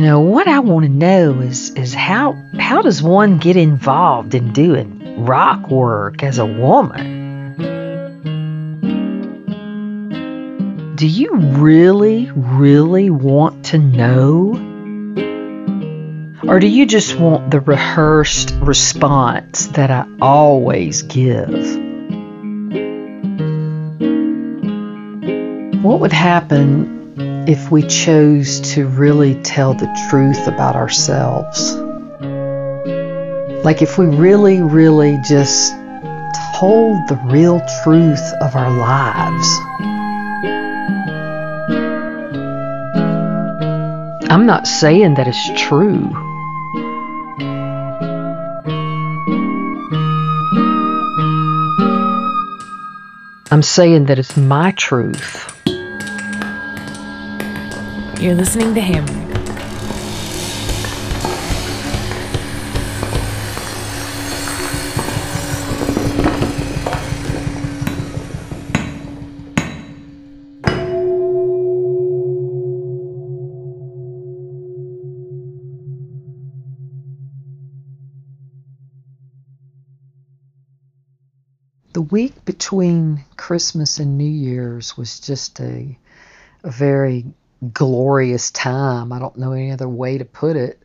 You know, what I want to know is is how how does one get involved in doing rock work as a woman? Do you really, really want to know? Or do you just want the rehearsed response that I always give? What would happen if we chose to really tell the truth about ourselves. Like if we really, really just told the real truth of our lives. I'm not saying that it's true. I'm saying that it's my truth. You're listening to Hammered. The week between Christmas and New Year's was just a, a very glorious time. I don't know any other way to put it.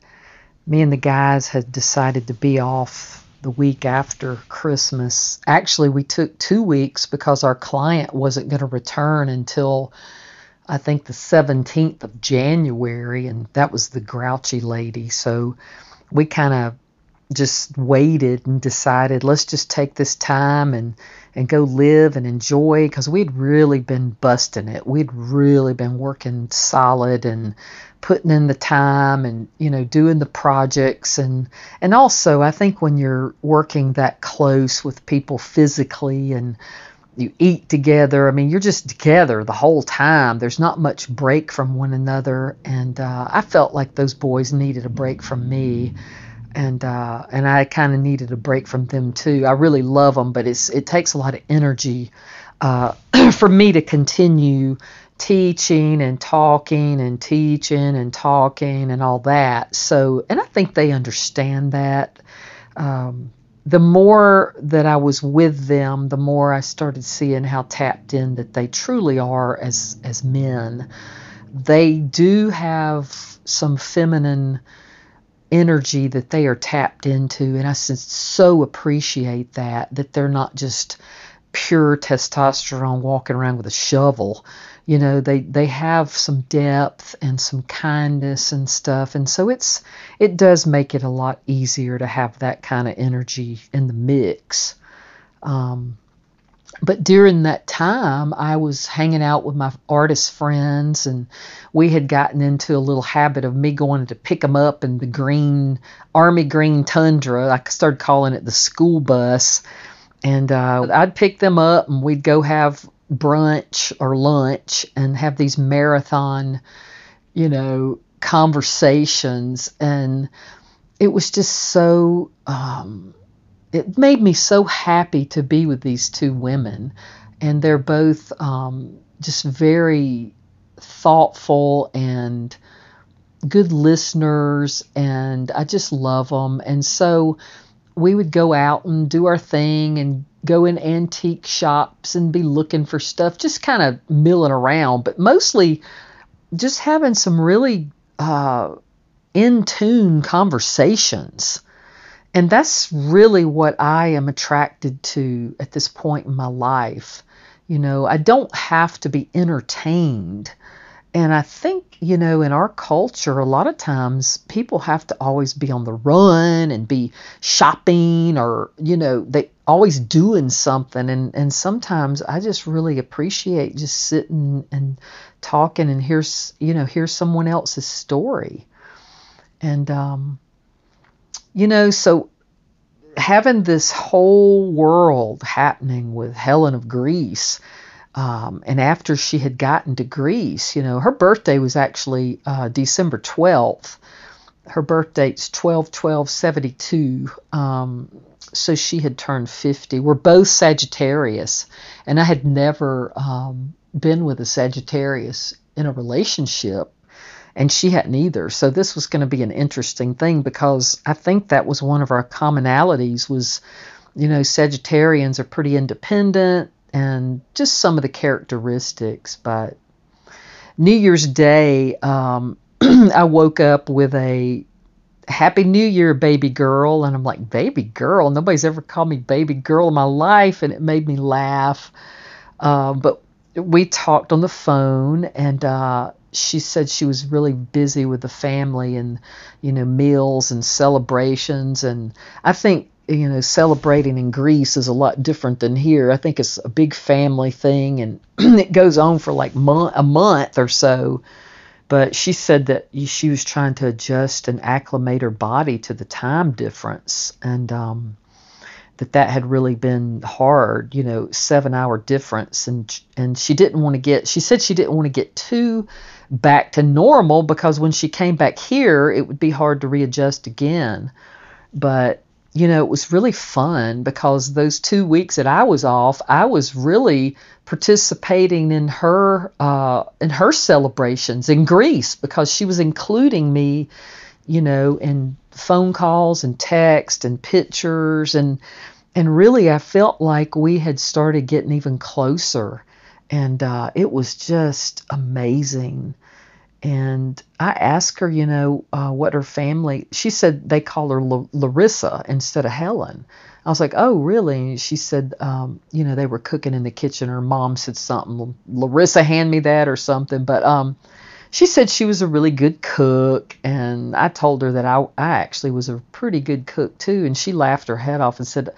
Me and the guys had decided to be off the week after Christmas. Actually, we took two weeks because our client wasn't going to return until I think the 17th of January, and that was the grouchy lady. So we kind of just waited and decided let's just take this time and and go live and enjoy because we'd really been busting it we'd really been working solid and putting in the time and you know doing the projects and and also I think when you're working that close with people physically and you eat together. I mean, you're just together the whole time. There's not much break from one another, and uh, I felt like those boys needed a break from me and uh, and I kind of needed a break from them too. I really love them, but it's it takes a lot of energy uh, for me to continue teaching and talking and teaching and talking and all that. So, and I think they understand that. Um, the more that I was with them, the more I started seeing how tapped in that they truly are as as men. They do have some feminine energy that they are tapped into and I so appreciate that that they're not just pure testosterone walking around with a shovel. You know they they have some depth and some kindness and stuff and so it's it does make it a lot easier to have that kind of energy in the mix. Um, but during that time, I was hanging out with my artist friends, and we had gotten into a little habit of me going to pick them up in the green army green tundra. I started calling it the school bus, and uh, I'd pick them up, and we'd go have brunch or lunch, and have these marathon, you know, conversations, and it was just so. Um, it made me so happy to be with these two women, and they're both um, just very thoughtful and good listeners, and I just love them. And so we would go out and do our thing and go in antique shops and be looking for stuff, just kind of milling around, but mostly just having some really uh, in tune conversations and that's really what I am attracted to at this point in my life. You know, I don't have to be entertained. And I think, you know, in our culture, a lot of times people have to always be on the run and be shopping or, you know, they always doing something. And, and sometimes I just really appreciate just sitting and talking and hear, you know, here's someone else's story. And, um, you know, so having this whole world happening with Helen of Greece. Um, and after she had gotten to Greece, you know, her birthday was actually uh, December 12th. Her birth date's 12 12 72. Um, so she had turned 50. We're both Sagittarius, and I had never um, been with a Sagittarius in a relationship. And she hadn't either. So this was going to be an interesting thing because I think that was one of our commonalities was, you know, Sagittarians are pretty independent and just some of the characteristics. But New Year's Day, um, I woke up with a Happy New Year, baby girl. And I'm like, baby girl? Nobody's ever called me baby girl in my life. And it made me laugh. Uh, but we talked on the phone, and uh, she said she was really busy with the family and, you know, meals and celebrations. And I think, you know, celebrating in Greece is a lot different than here. I think it's a big family thing, and it goes on for like month, a month or so but she said that she was trying to adjust and acclimate her body to the time difference and um, that that had really been hard you know seven hour difference. And and she didn't want to get she said she didn't want to get too back to normal because when she came back here it would be hard to readjust again. But you know, it was really fun because those two weeks that I was off, I was really participating in her uh, in her celebrations in Greece because she was including me, you know, and phone calls and text and pictures and and really I felt like we had started getting even closer, and uh, it was just amazing and I asked her, you know, uh, what her family. She said they call her Larissa instead of Helen. I was like, oh, really? And she said, um, you know, they were cooking in the kitchen. Her mom said something. Larissa, hand me that or something. But um, she said she was a really good cook, and I told her that I, I actually was a pretty good cook too. And she laughed her head off and said,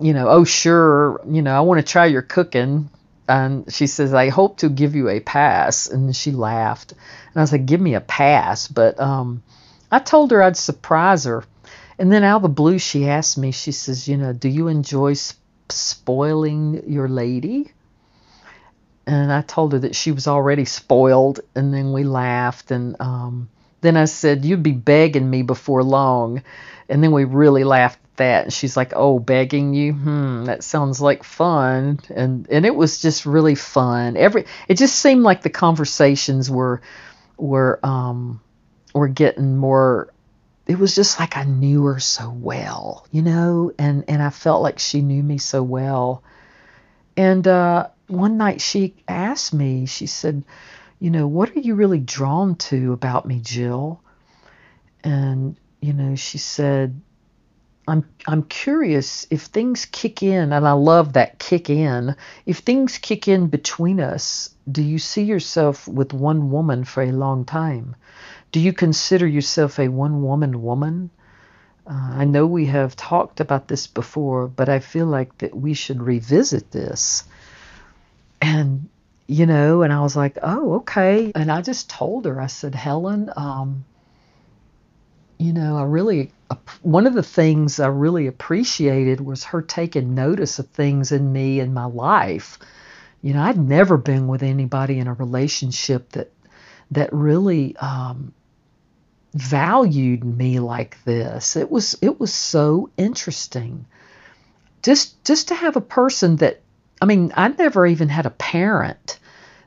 you know, oh sure, you know, I want to try your cooking and she says, I hope to give you a pass. And she laughed. And I said, Give me a pass. But um, I told her I'd surprise her. And then out of the blue, she asked me, She says, You know, do you enjoy sp- spoiling your lady? And I told her that she was already spoiled. And then we laughed. And um, then I said, You'd be begging me before long. And then we really laughed at that and she's like oh begging you hmm that sounds like fun and and it was just really fun every it just seemed like the conversations were were um were getting more it was just like I knew her so well you know and and I felt like she knew me so well and uh one night she asked me she said you know what are you really drawn to about me Jill and you know she said I'm I'm curious if things kick in, and I love that kick in. If things kick in between us, do you see yourself with one woman for a long time? Do you consider yourself a one woman woman? Uh, I know we have talked about this before, but I feel like that we should revisit this. And you know, and I was like, oh, okay. And I just told her, I said, Helen, um, you know, I really, one of the things I really appreciated was her taking notice of things in me in my life. You know, I'd never been with anybody in a relationship that that really um, valued me like this. It was it was so interesting. Just just to have a person that I mean, I never even had a parent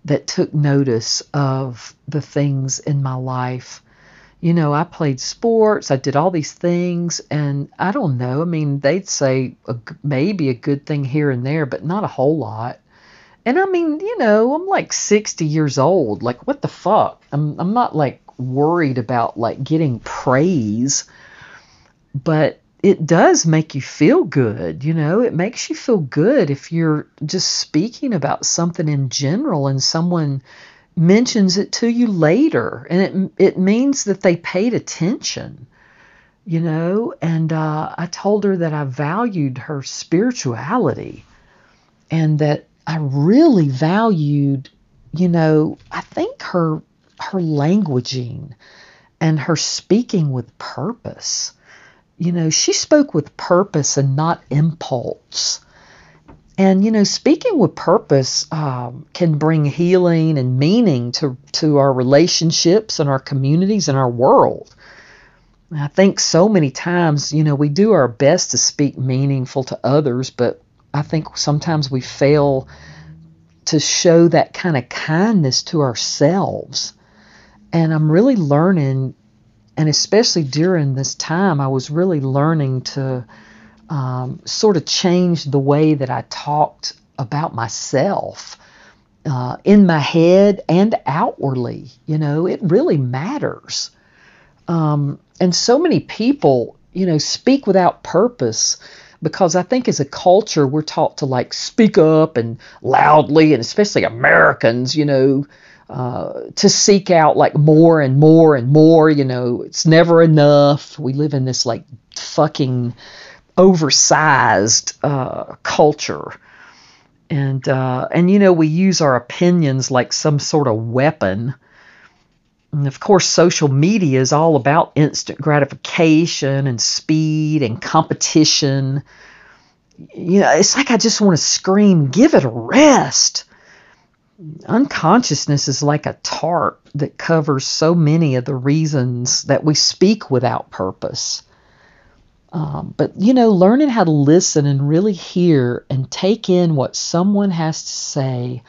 that took notice of the things in my life you know, I played sports, I did all these things, and I don't know. I mean, they'd say a, maybe a good thing here and there, but not a whole lot. And I mean, you know, I'm like 60 years old. Like, what the fuck? I'm I'm not like worried about like getting praise, but it does make you feel good, you know. It makes you feel good if you're just speaking about something in general and someone mentions it to you later, and it it means that they paid attention, you know. And uh, I told her that I valued her spirituality, and that I really valued, you know, I think her her languaging and her speaking with purpose. You know, she spoke with purpose and not impulse. And you know, speaking with purpose um, can bring healing and meaning to to our relationships and our communities and our world. I think so many times, you know, we do our best to speak meaningful to others, but I think sometimes we fail to show that kind of kindness to ourselves. and I'm really learning, and especially during this time, I was really learning to um, sort of change the way that I talked about myself uh, in my head and outwardly. You know, it really matters. Um, and so many people, you know, speak without purpose because I think as a culture we're taught to like speak up and loudly, and especially Americans, you know, uh, to seek out like more and more and more. You know, it's never enough. We live in this like fucking oversized uh, culture. And uh, and you know we use our opinions like some sort of weapon. And of course, social media is all about instant gratification and speed and competition. You know, it's like I just want to scream, give it a rest. Unconsciousness is like a tarp that covers so many of the reasons that we speak without purpose. Um, but, you know, learning how to listen and really hear and take in what someone has to say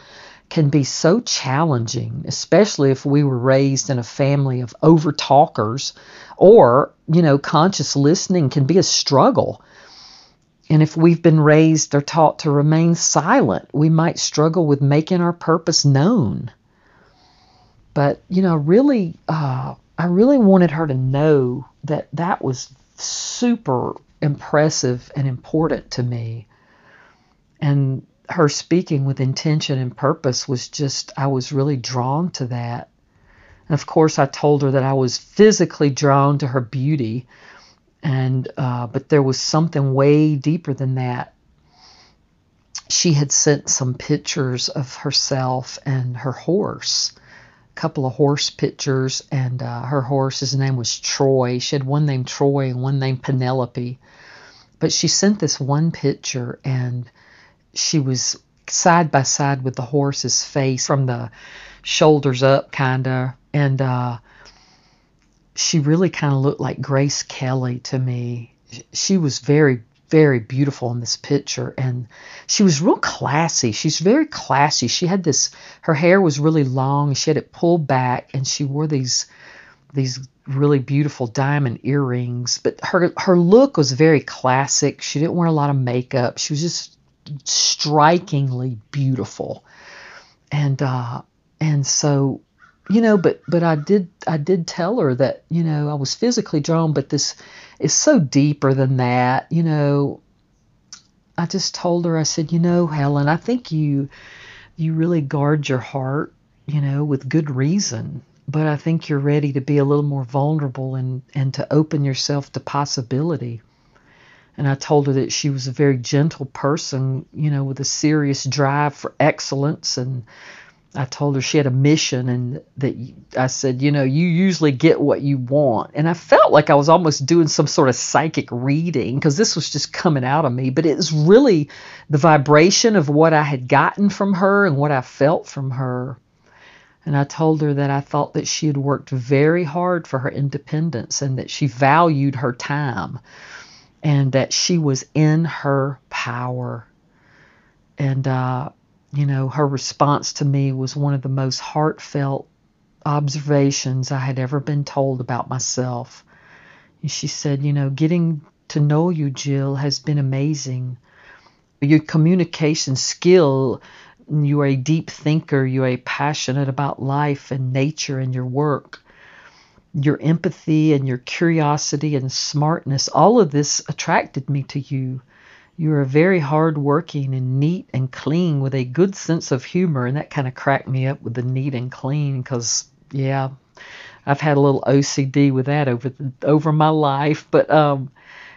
can be so challenging, especially if we were raised in a family of over talkers or, you know, conscious listening can be a struggle. And if we've been raised or taught to remain silent, we might struggle with making our purpose known. But, you know, really, uh, I really wanted her to know that that was super impressive and important to me. And her speaking with intention and purpose was just, I was really drawn to that. And of course, I told her that I was physically drawn to her beauty, and uh, but there was something way deeper than that. She had sent some pictures of herself and her horse, a couple of horse pictures, and uh, her horse, his name was Troy. She had one named Troy and one named Penelope. But she sent this one picture, and she was side by side with the horse's face from the shoulders up, kind of. And uh, she really kind of looked like Grace Kelly to me. She was very very beautiful in this picture and she was real classy. She's very classy. She had this her hair was really long she had it pulled back and she wore these these really beautiful diamond earrings. But her her look was very classic. She didn't wear a lot of makeup. She was just strikingly beautiful. And uh and so you know but but I did I did tell her that you know I was physically drawn but this is so deeper than that you know. I just told her I said you know Helen I think you you really guard your heart you know with good reason but I think you're ready to be a little more vulnerable and and to open yourself to possibility. And I told her that she was a very gentle person you know with a serious drive for excellence and I told her she had a mission and that I said, you know, you usually get what you want. And I felt like I was almost doing some sort of psychic reading because this was just coming out of me. But it was really the vibration of what I had gotten from her and what I felt from her. And I told her that I thought that she had worked very hard for her independence and that she valued her time and that she was in her power. And, uh, you know, her response to me was one of the most heartfelt observations I had ever been told about myself. And she said, You know, getting to know you, Jill, has been amazing. Your communication skill, you are a deep thinker, you are passionate about life and nature and your work. Your empathy and your curiosity and smartness, all of this attracted me to you. You are very hard working and neat and clean with a good sense of humor. And that kind of cracked me up with the neat and clean because, yeah, I've had a little OCD with that over the, over my life. But um,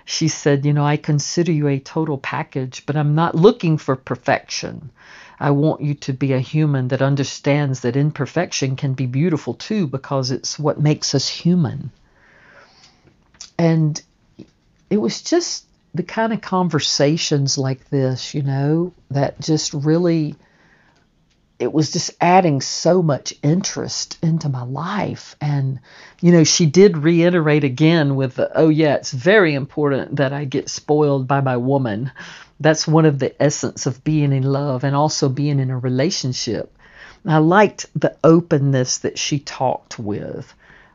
she said, you know, I consider you a total package, but I'm not looking for perfection. I want you to be a human that understands that imperfection can be beautiful too because it's what makes us human. And it was just the kind of conversations like this, you know, that just really it was just adding so much interest into my life. And you know she did reiterate again with the, oh yeah it's very important that i get spoiled by my woman. That's one of the essence of being in love and also being in a relationship. And I liked the openness that she talked with.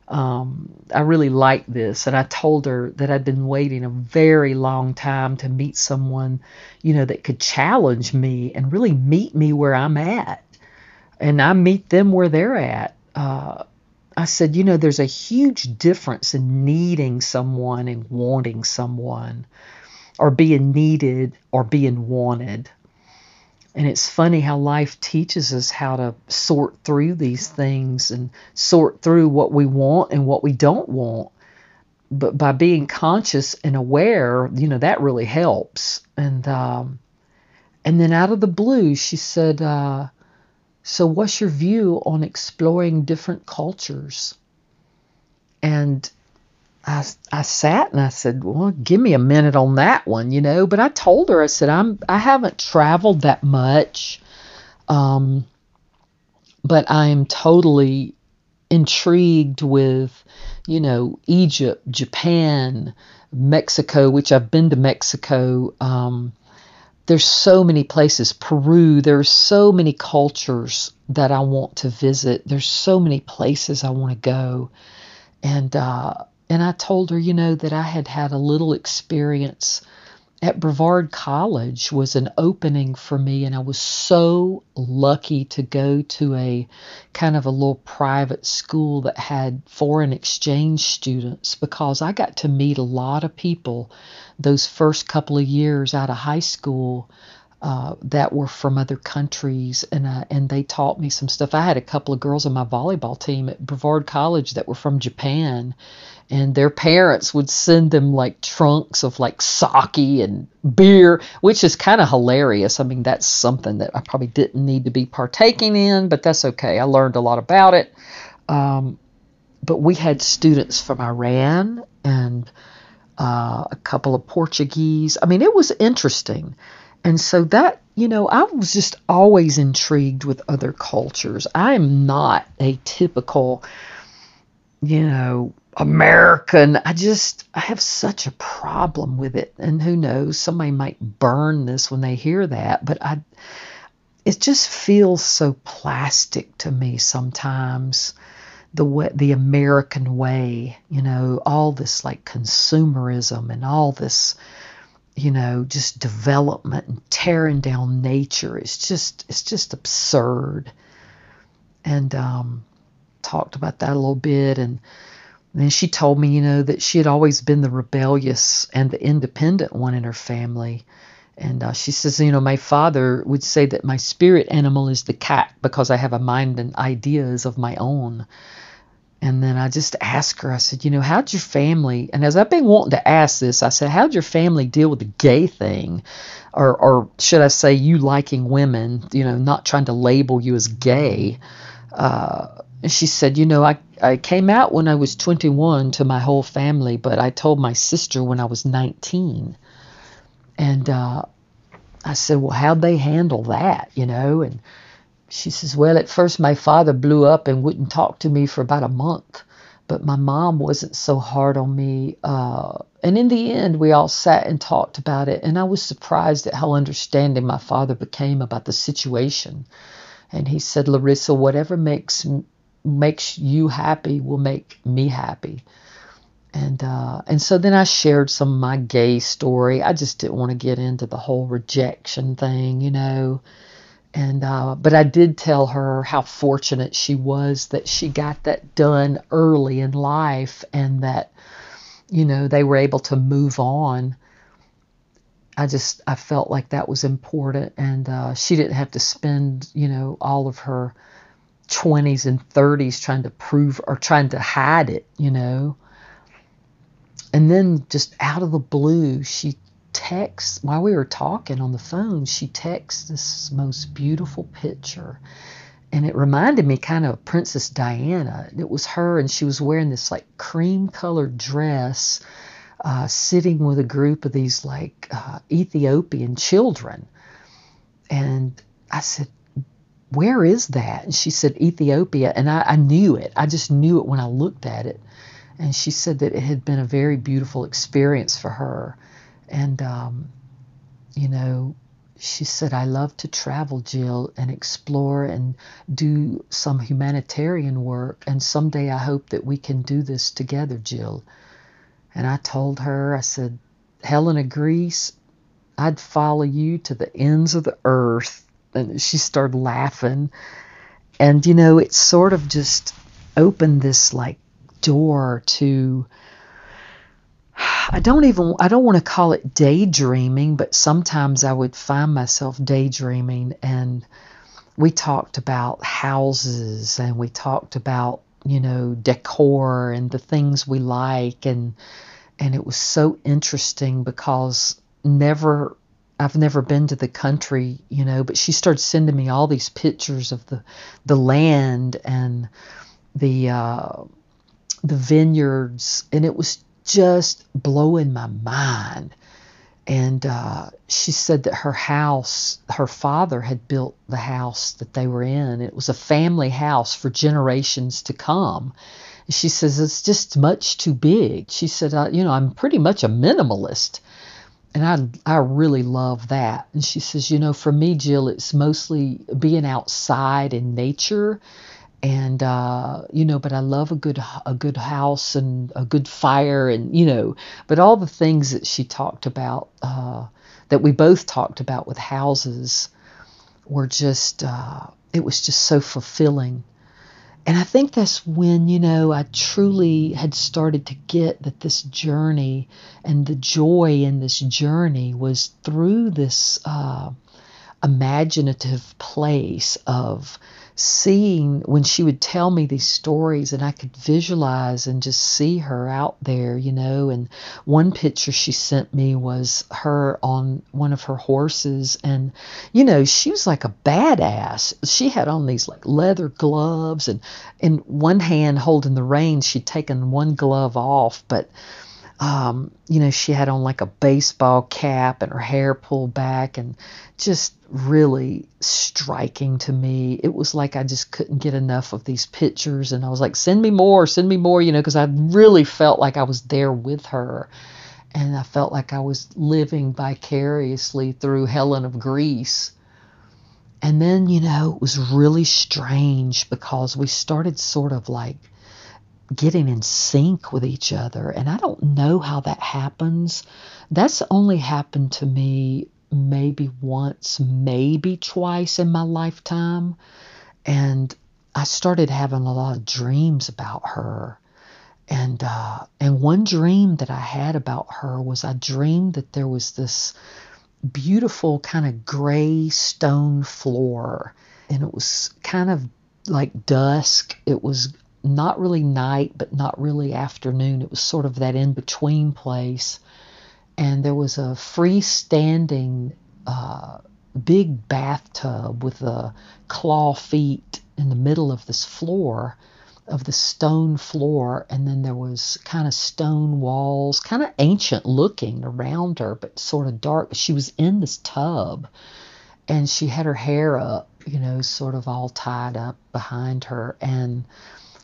Um, I really liked this, and I told her that I'd been waiting a very long time to meet someone, you know, that could challenge me and really meet me where I'm at, and I meet them where they're at. Uh, I said, you know, there's a huge difference in needing someone and wanting someone, or being needed or being wanted. And it's funny how life teaches us how to sort through these things and sort through what we want and what we don't want. But by being conscious and aware, you know, that really helps. And um, and then out of the blue, she said, uh, "So, what's your view on exploring different cultures?" And I, I sat and I said, "Well, give me a minute on that one, you know." But I told her, I said, "I'm I haven't traveled that much, um, but I am totally intrigued with, you know, Egypt, Japan, Mexico, which I've been to Mexico. Um, there's so many places. Peru. There's so many cultures that I want to visit. There's so many places I want to go, and." Uh, and I told her, you know, that I had had a little experience at Brevard College was an opening for me, and I was so lucky to go to a kind of a little private school that had foreign exchange students because I got to meet a lot of people those first couple of years out of high school uh, that were from other countries, and uh, and they taught me some stuff. I had a couple of girls on my volleyball team at Brevard College that were from Japan, and their parents would send them like trunks of like sake and beer, which is kind of hilarious. I mean, that's something that I probably didn't need to be partaking in, but that's okay. I learned a lot about it. Um, but we had students from Iran and uh, a couple of Portuguese. I mean, it was interesting. And so that, you know, I was just always intrigued with other cultures. I am not a typical, you know, American. I just, I have such a problem with it. And who knows, somebody might burn this when they hear that, but I, it just feels so plastic to me sometimes the way, the American way, you know, all this like consumerism and all this you know, just development and tearing down nature. It's just it's just absurd. And um, talked about that a little bit, and then she told me, you know, that she had always been the rebellious and the independent one in her family. And uh, she says, you know, my father would say that my spirit animal is the cat because I have a mind and ideas of my own. And then I just asked her, I said, you know, how'd your family, and as I've been wanting to ask this, I said, how'd your family deal with the gay thing? Or, or should I say, you liking women, you know, not trying to label you as gay? Uh, and she said, you know, I, I came out when I was 21 to my whole family, but I told my sister when I was 19. And uh, I said, well, how'd they handle that, you know? And she says, Well, at first my father blew up and wouldn't talk to me for about a month, but my mom wasn't so hard on me. Uh, and in the end, we all sat and talked about it, and I was surprised at how understanding my father became about the situation. And he said, Larissa, whatever makes makes you happy will make me happy. And uh, and so then I shared some of my gay story. I just didn't want to get into the whole rejection thing, you know and uh, but I did tell her how fortunate she was that she got that done early in life, and that you know they were able to move on. I just I felt like that was important, and uh, she didn't have to spend you know all of her 20s and 30s trying to prove or trying to hide it, you know. And then just out of the blue, she texts while we were talking on the phone she texts this most beautiful picture. And it reminded me kind of princess diana. It was her and she was wearing this like cream colored dress uh, sitting with a group of these like uh, ethiopian children. And i said where is that? And she said ethiopia. And I, I knew it. I just knew it when i looked at it. And she said that it had been a very beautiful experience for her and um, you know she said, I love to travel, Jill, and explore and do some humanitarian work. And someday I hope that we can do this together, Jill. And I told her, I said, Helen of Greece, I'd follow you to the ends of the earth. And she started laughing. And, you know, it sort of just opened this like door to I don't even I don't want to call it daydreaming, but sometimes I would find myself daydreaming and we talked about houses and we talked about, you know, decor and the things we like and and it was so interesting because never I've never been to the country, you know, but she started sending me all these pictures of the the land and the uh, the vineyards, and it was just blowing my mind. And uh, she said that her house, her father had built the house that they were in. It was a family house for generations to come. And she says it's just much too big. She said, uh, you know, I'm pretty much a minimalist. And I, I really love that. And she says, you know, for me, Jill, it's mostly being outside in nature and uh, you know, but I love a good a good house and a good fire, and you know, but all the things that she talked about uh, that we both talked about with houses were just uh, it was just so fulfilling. And I think that's when, you know, I truly had started to get that this journey and the joy in this journey was through this uh, imaginative place of seeing when she would tell me these stories and I could visualize and just see her out there, you know. And one picture she sent me was her on one of her horses and you know, she was like a badass. She had on these like leather gloves and in one hand holding the reins, she'd taken one glove off, but um, you know, she had on like a baseball cap and her hair pulled back and just really striking to me. It was like I just couldn't get enough of these pictures and I was like, send me more, send me more, you know, because I really felt like I was there with her. And I felt like I was living vicariously through Helen of Greece. And then, you know, it was really strange because we started sort of like getting in sync with each other. And I don't know how that happens. That's only happened to me maybe once, maybe twice in my lifetime. And I started having a lot of dreams about her. And uh, and one dream that I had about her was I dreamed that there was this beautiful kind of gray stone floor, and it was kind of like dusk. It was not really night, but not really afternoon. It was sort of that in between place. And there was a freestanding uh, big bathtub with a claw feet in the middle of this floor, of the stone floor. And then there was kind of stone walls, kind of ancient looking around her, but sort of dark. She was in this tub and she had her hair up, you know, sort of all tied up behind her. And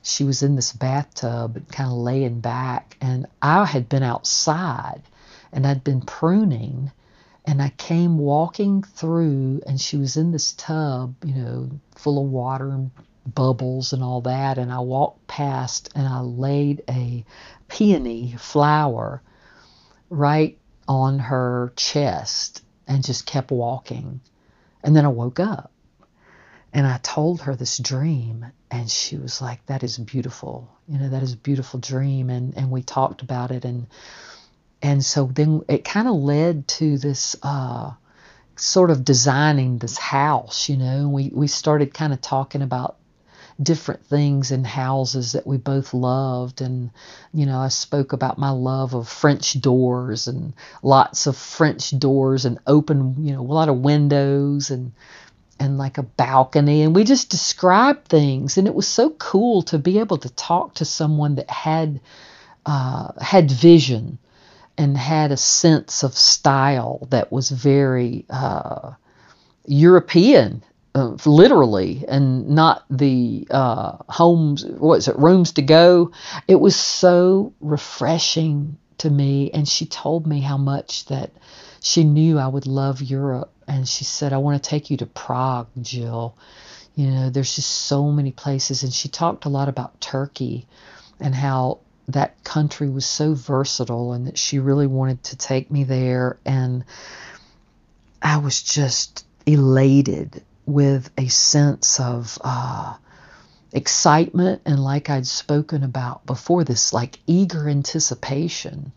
she was in this bathtub kind of laying back and I had been outside and I'd been pruning and I came walking through and she was in this tub, you know, full of water and bubbles and all that and I walked past and I laid a peony flower right on her chest and just kept walking. And then I woke up and I told her this dream, and she was like, "That is beautiful. You know, that is a beautiful dream." And and we talked about it, and and so then it kind of led to this uh, sort of designing this house. You know, we we started kind of talking about different things in houses that we both loved and you know I spoke about my love of French doors and lots of French doors and open you know a lot of windows and and like a balcony and we just described things and it was so cool to be able to talk to someone that had uh, had vision and had a sense of style that was very uh, European, uh, literally, and not the uh, homes. What is it? Rooms to go. It was so refreshing to me, and she told me how much that she knew I would love Europe. And she said, I want to take you to Prague, Jill. You know, there's just so many places. And she talked a lot about Turkey and how that country was so versatile and that she really wanted to take me there. And I was just elated with a sense of uh, excitement and, like I'd spoken about before, this like eager anticipation.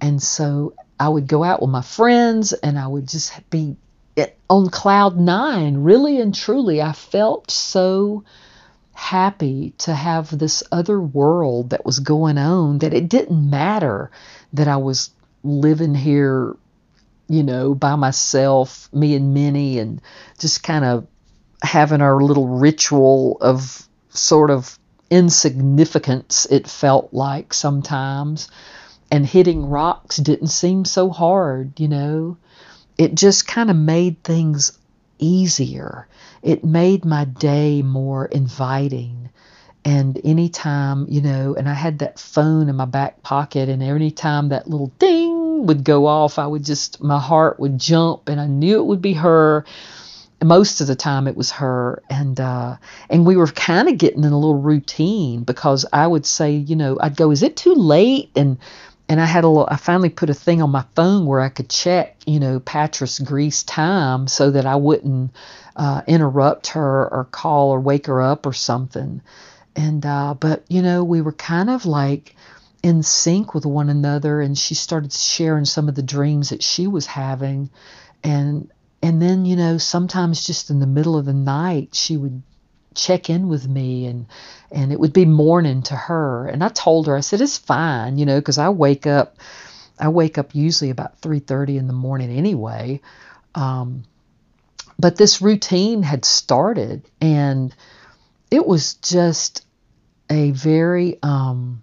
And so I would go out with my friends and I would just be on cloud nine, really and truly. I felt so happy to have this other world that was going on that it didn't matter that I was living here, you know, by myself, me and Minnie, and just kind of having our little ritual of sort of insignificance, it felt like sometimes. And hitting rocks didn't seem so hard, you know. It just kind of made things easier. It made my day more inviting. And anytime, you know, and I had that phone in my back pocket, and anytime that little ding would go off, I would just, my heart would jump, and I knew it would be her most of the time it was her and uh and we were kind of getting in a little routine because I would say you know I'd go is it too late and and I had a little I finally put a thing on my phone where I could check you know Patras Greece time so that I wouldn't uh, interrupt her or call or wake her up or something. And uh but you know we were kind of like in sync with one another and she started sharing some of the dreams that she was having. And and then you know sometimes just in the middle of the night she would check in with me and and it would be morning to her. And I told her I said it's fine you know because I wake up I wake up usually about 3:30 in the morning anyway. Um, but this routine had started and it was just a very um,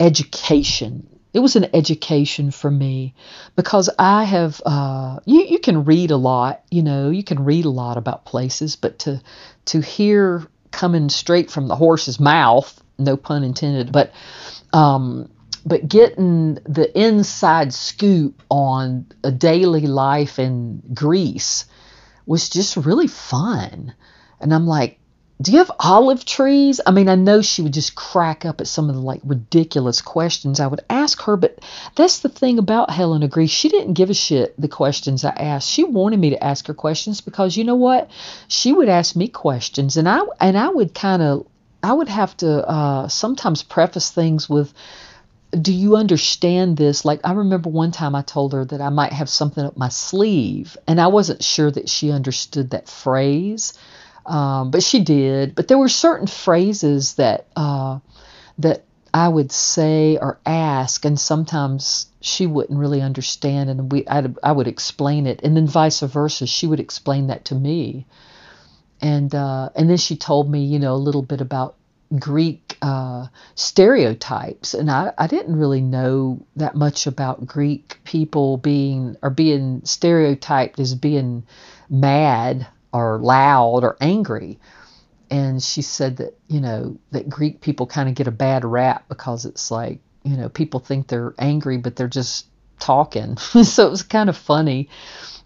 education it was an education for me because I have uh, you you can read a lot, you know, you can read a lot about places, but to to hear coming straight from the horse's mouth, no pun intended, but um, but getting the inside scoop on a daily life in Greece was just really fun. And I'm like, do you have olive trees? I mean, I know she would just crack up at some of the like ridiculous questions I would ask her, but that's the thing about Helen of Greece. She didn't give a shit the questions I asked. She wanted me to ask her questions because you know what? She would ask me questions and I and I would kind of I would have to uh, sometimes preface things with do you understand this? Like, I remember one time I told her that I might have something up my sleeve, and I wasn't sure that she understood that phrase. Um, but she did. But there were certain phrases that uh, that I would say or ask, and sometimes she wouldn't really understand, and we I'd, I would explain it, and then vice versa, she would explain that to me, and uh, and then she told me, you know, a little bit about Greek uh, stereotypes, and I, I didn't really know that much about Greek people being or being stereotyped as being mad or loud or angry. And she said that, you know, that Greek people kind of get a bad rap because it's like, you know, people think they're angry, but they're just talking. so it was kind of funny.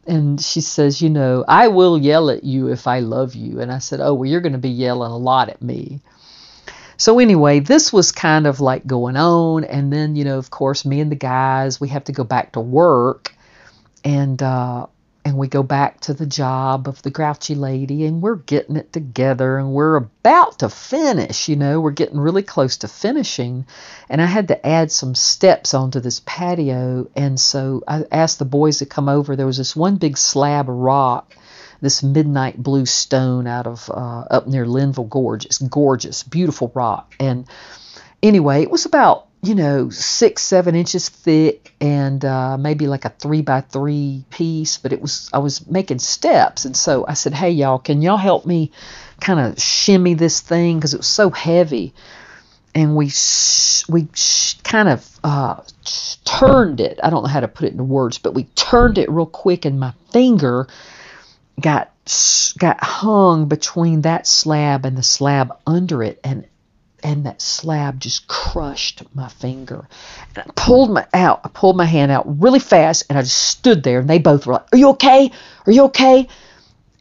And she says, you know, I will yell at you if I love you. And I said, oh, well, you're going to be yelling a lot at me. So anyway, this was kind of like going on. And then, you know, of course, me and the guys, we have to go back to work. And uh, and we go back to the job of the grouchy lady and we're getting it together and we're about to finish you know we're getting really close to finishing. And i had to add some steps onto this patio and so i asked the boys to come over. There was this one big slab of rock this midnight blue stone out of uh, up near linville gorge. It's gorgeous beautiful rock. And anyway it was about you know, six, seven inches thick and uh, maybe like a three by three piece. But it was, I was making steps. And so I said, hey, y'all, can y'all help me kind of shimmy this thing? Because it was so heavy. And we, sh- we sh- kind of uh, turned it. I don't know how to put it into words, but we turned it real quick, and my finger got got hung between that slab and the slab under it, and and that slab just crushed my finger. And I pulled my out, I pulled my hand out really fast, and I just stood there, and they both were like, "Are you okay? Are you okay?"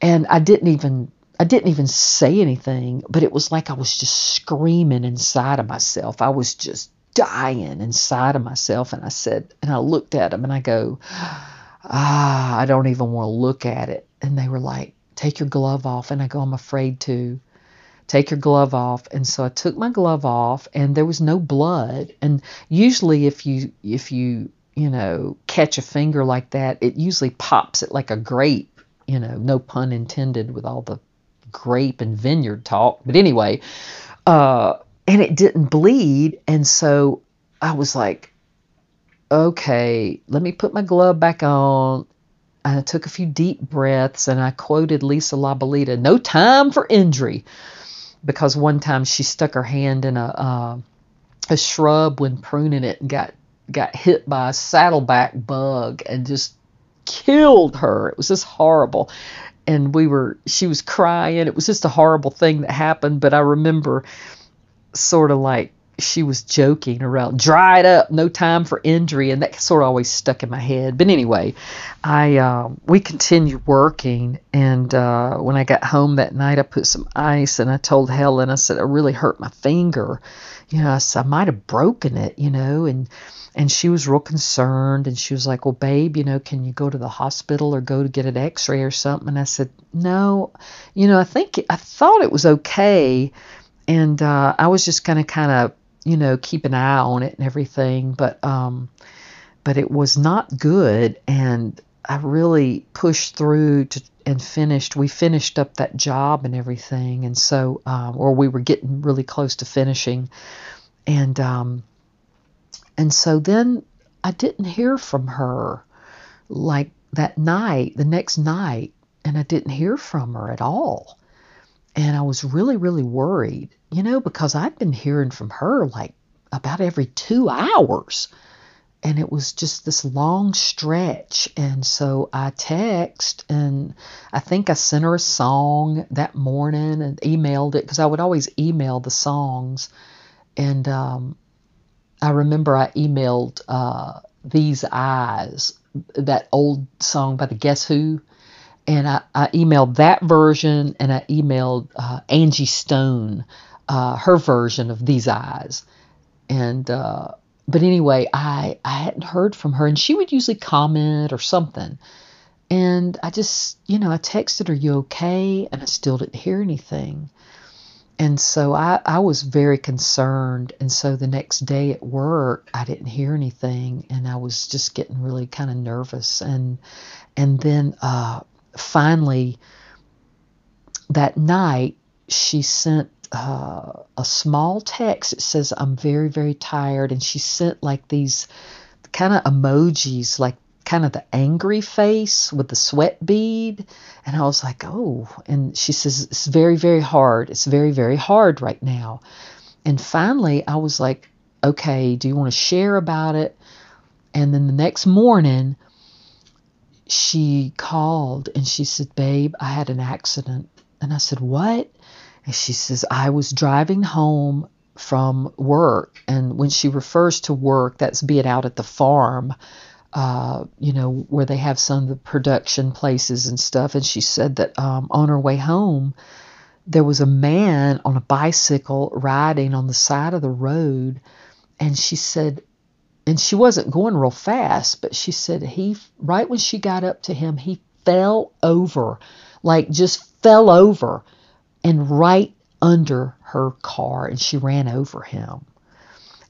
And I didn't even I didn't even say anything, but it was like I was just screaming inside of myself. I was just dying inside of myself, and I said, and I looked at them, and I go, "Ah, I don't even want to look at it." And they were like, "Take your glove off," and I go, "I'm afraid to." Take your glove off. And so i took my glove off and there was no blood. And usually if you if you you know catch a finger like that it usually pops it like a grape you know no pun intended with all the grape and vineyard talk. But anyway uh and it didn't bleed. And so i was like okay let me put my glove back on. I took a few deep breaths and I quoted Lisa Labalita, no time for injury because one time she stuck her hand in a uh, a shrub when pruning it and got got hit by a saddleback bug and just killed her. It was just horrible. And we were she was crying. It was just a horrible thing that happened, but I remember sort of like she was joking around dried up no time for injury and that sort of always stuck in my head. But anyway i uh, we continued working and uh, when i got home that night i put some ice and i told helen i said i really hurt my finger. You know i, said, I might have broken it you know and and she was real concerned and she was like well babe you know can you go to the hospital or go to get an x-ray or something? And i said no. You know i think i thought it was okay and uh, I was just going to kind of you know, keep an eye on it and everything. But um, but it was not good, and I really pushed through to and finished. We finished up that job and everything, and so um, or we were getting really close to finishing, and um, and so then I didn't hear from her like that night, the next night, and I didn't hear from her at all. And I was really, really worried, you know, because I'd been hearing from her like about every two hours. And it was just this long stretch. And so I text and I think I sent her a song that morning and emailed it because I would always email the songs. And um, I remember I emailed uh, These Eyes, that old song by the Guess Who and I, I, emailed that version and I emailed uh, Angie Stone uh, her version of These Eyes. And uh, but anyway, I I hadn't heard from her, and she would usually comment or something. And I just, you know, I texted her, "You okay?" And I still didn't hear anything. And so I, I was very concerned. And so the next day at work, I didn't hear anything, and I was just getting really kind of nervous. And and then uh, finally that night she sent uh, a small text that says i'm very very tired and she sent like these kind of emojis like kind of the angry face with the sweat bead and i was like oh and she says it's very very hard it's very very hard right now and finally i was like okay do you want to share about it and then the next morning she called and she said, Babe, I had an accident. And I said, What? And she says, I was driving home from work. And when she refers to work, that's being out at the farm, uh, you know, where they have some of the production places and stuff. And she said that um, on her way home, there was a man on a bicycle riding on the side of the road. And she said, and she wasn't going real fast, but she said he, right when she got up to him, he fell over, like just fell over and right under her car, and she ran over him.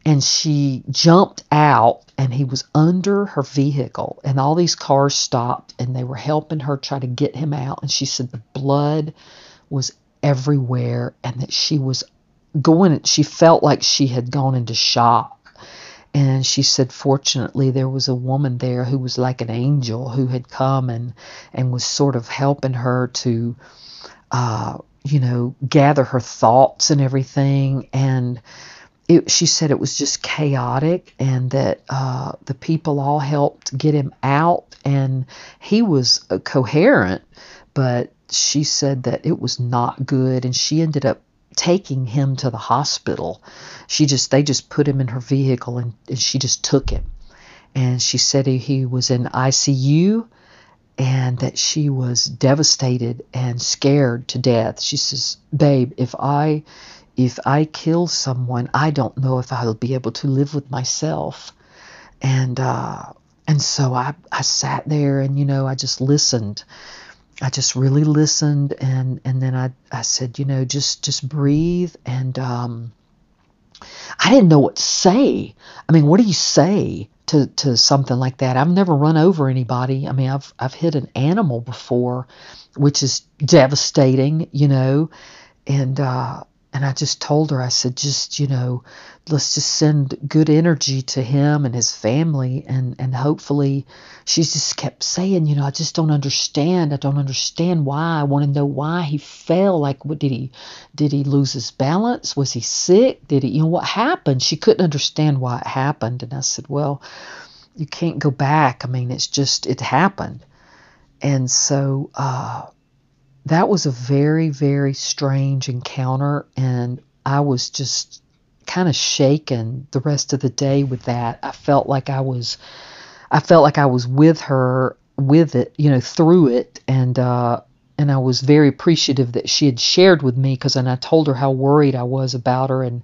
And she jumped out, and he was under her vehicle, and all these cars stopped, and they were helping her try to get him out. And she said the blood was everywhere, and that she was going, she felt like she had gone into shock and she said fortunately there was a woman there who was like an angel who had come and and was sort of helping her to uh, you know gather her thoughts and everything and it, she said it was just chaotic and that uh, the people all helped get him out and he was uh, coherent but she said that it was not good and she ended up taking him to the hospital. She just they just put him in her vehicle and, and she just took him. And she said he, he was in ICU and that she was devastated and scared to death. She says, "Babe, if I if I kill someone, I don't know if I'll be able to live with myself." And uh and so I I sat there and you know, I just listened. I just really listened and and then I I said, you know, just just breathe and um I didn't know what to say. I mean, what do you say to, to something like that? I've never run over anybody. I mean, I've I've hit an animal before, which is devastating, you know, and uh, and I just told her, I said, just, you know, let's just send good energy to him and his family. And, and hopefully, she just kept saying, you know, I just don't understand. I don't understand why. I want to know why he fell. Like, what did he, did he lose his balance? Was he sick? Did he, you know, what happened? She couldn't understand why it happened. And I said, well, you can't go back. I mean, it's just, it happened. And so, uh, that was a very, very strange encounter, and I was just kind of shaken the rest of the day with that. I felt like I was, I felt like I was with her, with it, you know, through it, and uh, and I was very appreciative that she had shared with me because, and I told her how worried I was about her, and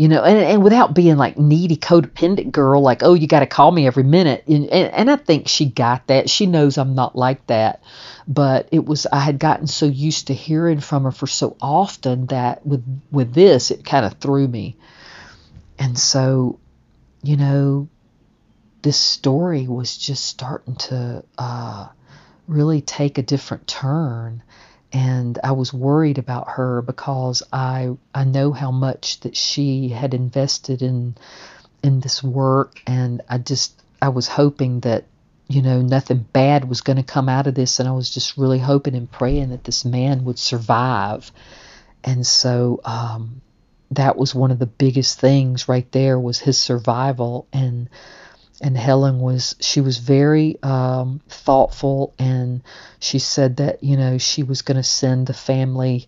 you know, and, and without being like needy codependent girl, like, oh, you got to call me every minute. And, and, and I think she got that. She knows I'm not like that. But it was, I had gotten so used to hearing from her for so often that with, with this, it kind of threw me. And so, you know, this story was just starting to uh, really take a different turn and I was worried about her because I I know how much that she had invested in in this work and I just I was hoping that you know nothing bad was going to come out of this and I was just really hoping and praying that this man would survive. And so um, that was one of the biggest things right there was his survival and and Helen was she was very um, thoughtful and she said that you know she was going to send the family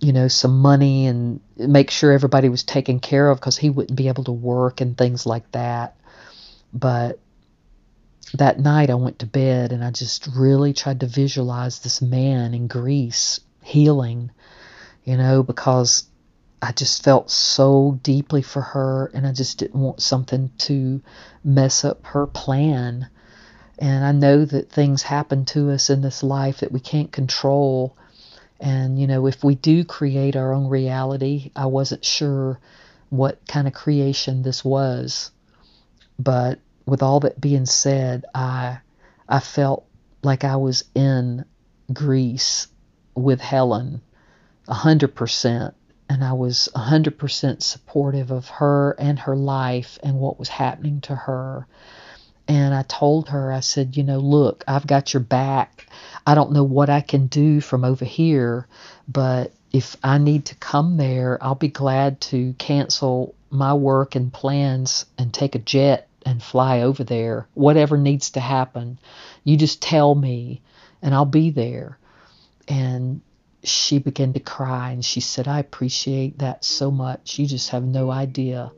you know some money and make sure everybody was taken care of because he wouldn't be able to work and things like that. But that night I went to bed and I just really tried to visualize this man in Greece healing you know because I just felt so deeply for her, and I just didn't want something to mess up her plan. And I know that things happen to us in this life that we can't control. And, you know, if we do create our own reality, I wasn't sure what kind of creation this was. But with all that being said, I I felt like I was in Greece with Helen a hundred percent and I was 100% supportive of her and her life and what was happening to her. And I told her, I said, you know, look, I've got your back. I don't know what I can do from over here, but if I need to come there, I'll be glad to cancel my work and plans and take a jet and fly over there. Whatever needs to happen, you just tell me and I'll be there. And she began to cry and she said, I appreciate that so much. You just have no idea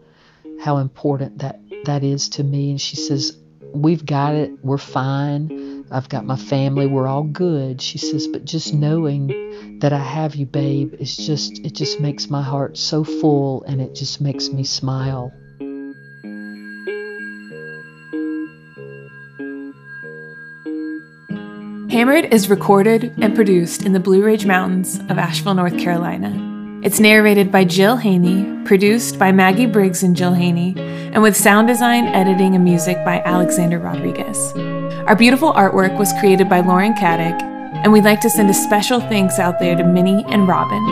how important that, that is to me. And she says, We've got it. We're fine. I've got my family. We're all good. She says, But just knowing that I have you, babe, is just, it just makes my heart so full and it just makes me smile. Hammered is recorded and produced in the Blue Ridge Mountains of Asheville, North Carolina. It's narrated by Jill Haney, produced by Maggie Briggs and Jill Haney, and with sound design, editing, and music by Alexander Rodriguez. Our beautiful artwork was created by Lauren Caddick, and we'd like to send a special thanks out there to Minnie and Robin.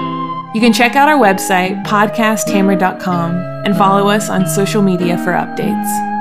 You can check out our website, podcasthammer.com, and follow us on social media for updates.